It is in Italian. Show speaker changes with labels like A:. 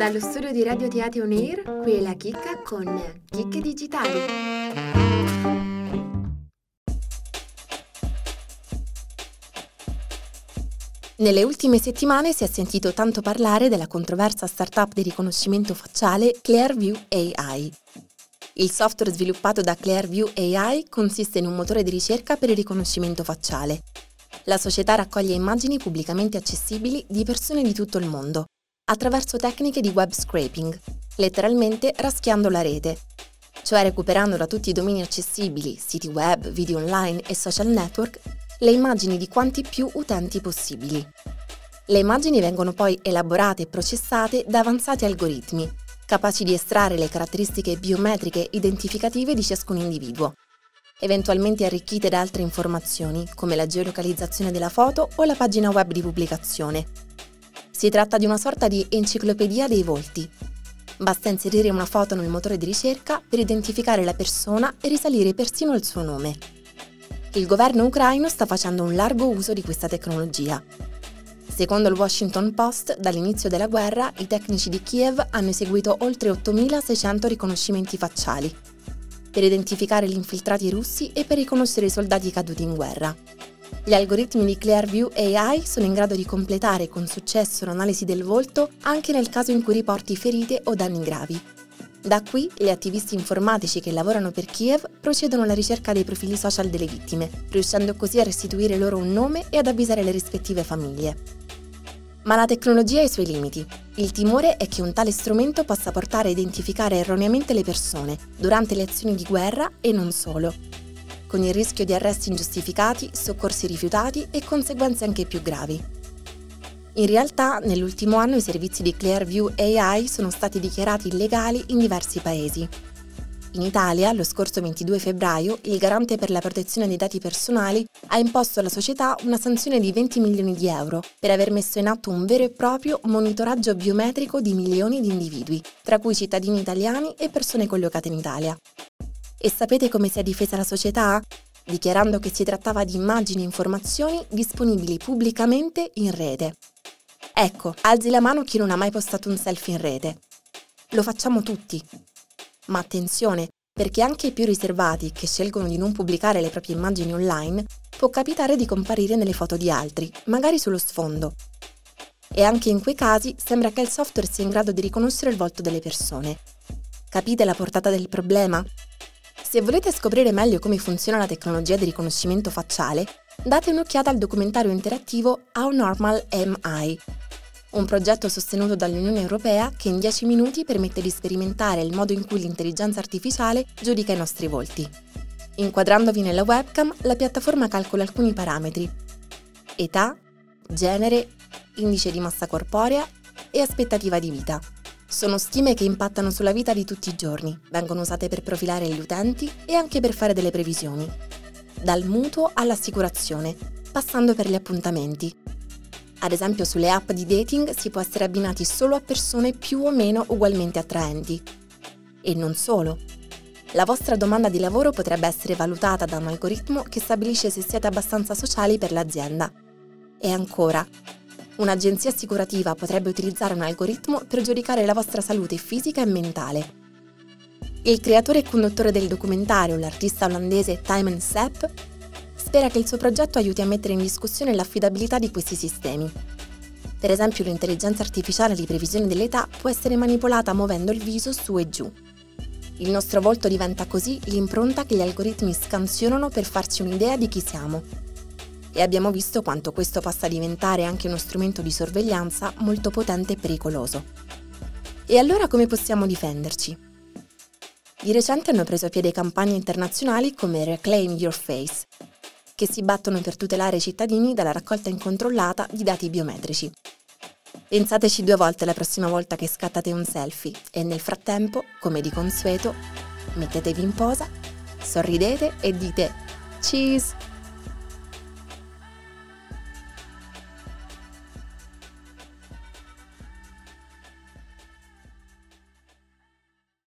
A: Dallo studio di Radio Teatro On Air, qui è la chicca con Chicche Digitali. Nelle ultime settimane si è sentito tanto parlare della controversa startup di riconoscimento facciale Clearview AI. Il software sviluppato da Clearview AI consiste in un motore di ricerca per il riconoscimento facciale. La società raccoglie immagini pubblicamente accessibili di persone di tutto il mondo, attraverso tecniche di web scraping, letteralmente raschiando la rete, cioè recuperando da tutti i domini accessibili, siti web, video online e social network, le immagini di quanti più utenti possibili. Le immagini vengono poi elaborate e processate da avanzati algoritmi, capaci di estrarre le caratteristiche biometriche identificative di ciascun individuo, eventualmente arricchite da altre informazioni, come la geolocalizzazione della foto o la pagina web di pubblicazione. Si tratta di una sorta di enciclopedia dei volti. Basta inserire una foto nel motore di ricerca per identificare la persona e risalire persino il suo nome. Il governo ucraino sta facendo un largo uso di questa tecnologia Secondo il Washington Post, dall'inizio della guerra i tecnici di Kiev hanno eseguito oltre 8.600 riconoscimenti facciali per identificare gli infiltrati russi e per riconoscere i soldati caduti in guerra. Gli algoritmi di Clearview AI sono in grado di completare con successo l'analisi del volto anche nel caso in cui riporti ferite o danni gravi. Da qui gli attivisti informatici che lavorano per Kiev procedono alla ricerca dei profili social delle vittime, riuscendo così a restituire loro un nome e ad avvisare le rispettive famiglie. Ma la tecnologia ha i suoi limiti. Il timore è che un tale strumento possa portare a identificare erroneamente le persone durante le azioni di guerra e non solo, con il rischio di arresti ingiustificati, soccorsi rifiutati e conseguenze anche più gravi. In realtà, nell'ultimo anno i servizi di Clearview AI sono stati dichiarati illegali in diversi paesi, in Italia, lo scorso 22 febbraio, il garante per la protezione dei dati personali ha imposto alla società una sanzione di 20 milioni di euro per aver messo in atto un vero e proprio monitoraggio biometrico di milioni di individui, tra cui cittadini italiani e persone collocate in Italia. E sapete come si è difesa la società? Dichiarando che si trattava di immagini e informazioni disponibili pubblicamente in rete. Ecco, alzi la mano chi non ha mai postato un selfie in rete. Lo facciamo tutti, ma attenzione, perché anche i più riservati che scelgono di non pubblicare le proprie immagini online può capitare di comparire nelle foto di altri, magari sullo sfondo. E anche in quei casi sembra che il software sia in grado di riconoscere il volto delle persone. Capite la portata del problema? Se volete scoprire meglio come funziona la tecnologia di riconoscimento facciale, date un'occhiata al documentario interattivo How Normal Am I, un progetto sostenuto dall'Unione Europea che in 10 minuti permette di sperimentare il modo in cui l'intelligenza artificiale giudica i nostri volti. Inquadrandovi nella webcam, la piattaforma calcola alcuni parametri. Età, genere, indice di massa corporea e aspettativa di vita. Sono stime che impattano sulla vita di tutti i giorni, vengono usate per profilare gli utenti e anche per fare delle previsioni. Dal mutuo all'assicurazione, passando per gli appuntamenti, ad esempio sulle app di dating si può essere abbinati solo a persone più o meno ugualmente attraenti. E non solo. La vostra domanda di lavoro potrebbe essere valutata da un algoritmo che stabilisce se siete abbastanza sociali per l'azienda. E ancora, un'agenzia assicurativa potrebbe utilizzare un algoritmo per giudicare la vostra salute fisica e mentale. Il creatore e conduttore del documentario, l'artista olandese Timon Sepp, spera che il suo progetto aiuti a mettere in discussione l'affidabilità di questi sistemi. Per esempio l'intelligenza artificiale di previsione dell'età può essere manipolata muovendo il viso su e giù. Il nostro volto diventa così l'impronta che gli algoritmi scansionano per farci un'idea di chi siamo. E abbiamo visto quanto questo possa diventare anche uno strumento di sorveglianza molto potente e pericoloso. E allora come possiamo difenderci? Di recente hanno preso piede campagne internazionali come Reclaim Your Face, che si battono per tutelare i cittadini dalla raccolta incontrollata di dati biometrici. Pensateci due volte la prossima volta che scattate un selfie e nel frattempo, come di consueto, mettetevi in posa, sorridete e dite cheese!